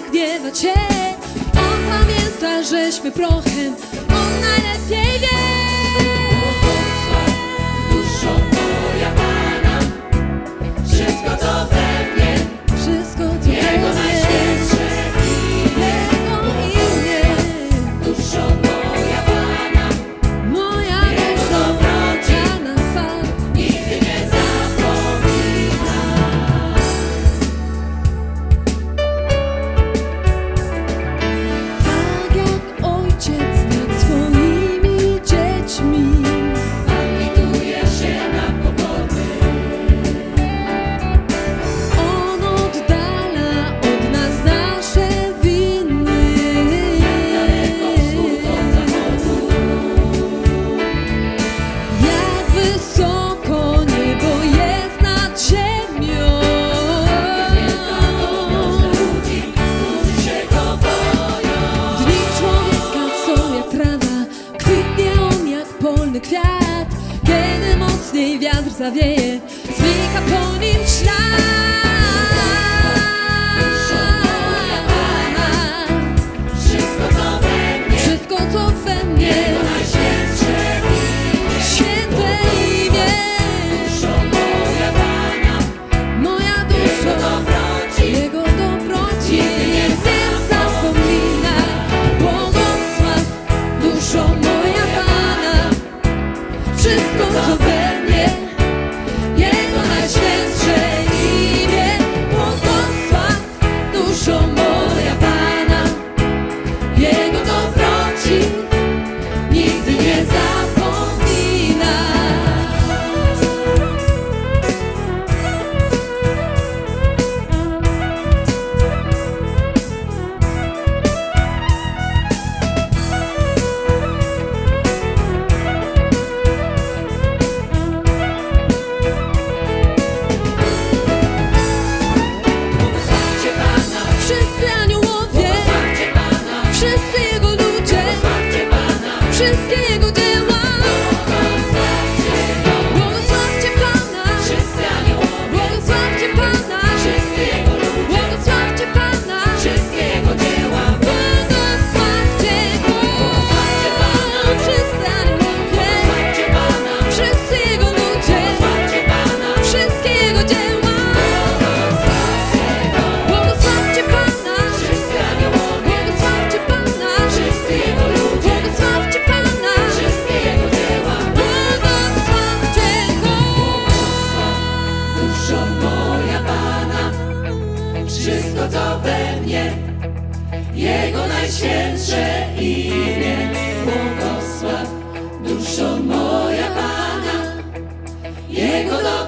gniewa cię. On pamięta, żeśmy prochem On najlepiej wie. vieje Svika wszystkiego, gdy duszą moja Pana, wszystko co we mnie, Jego najświętsze imię. Błogosław duszą moja Pana, Jego dobro.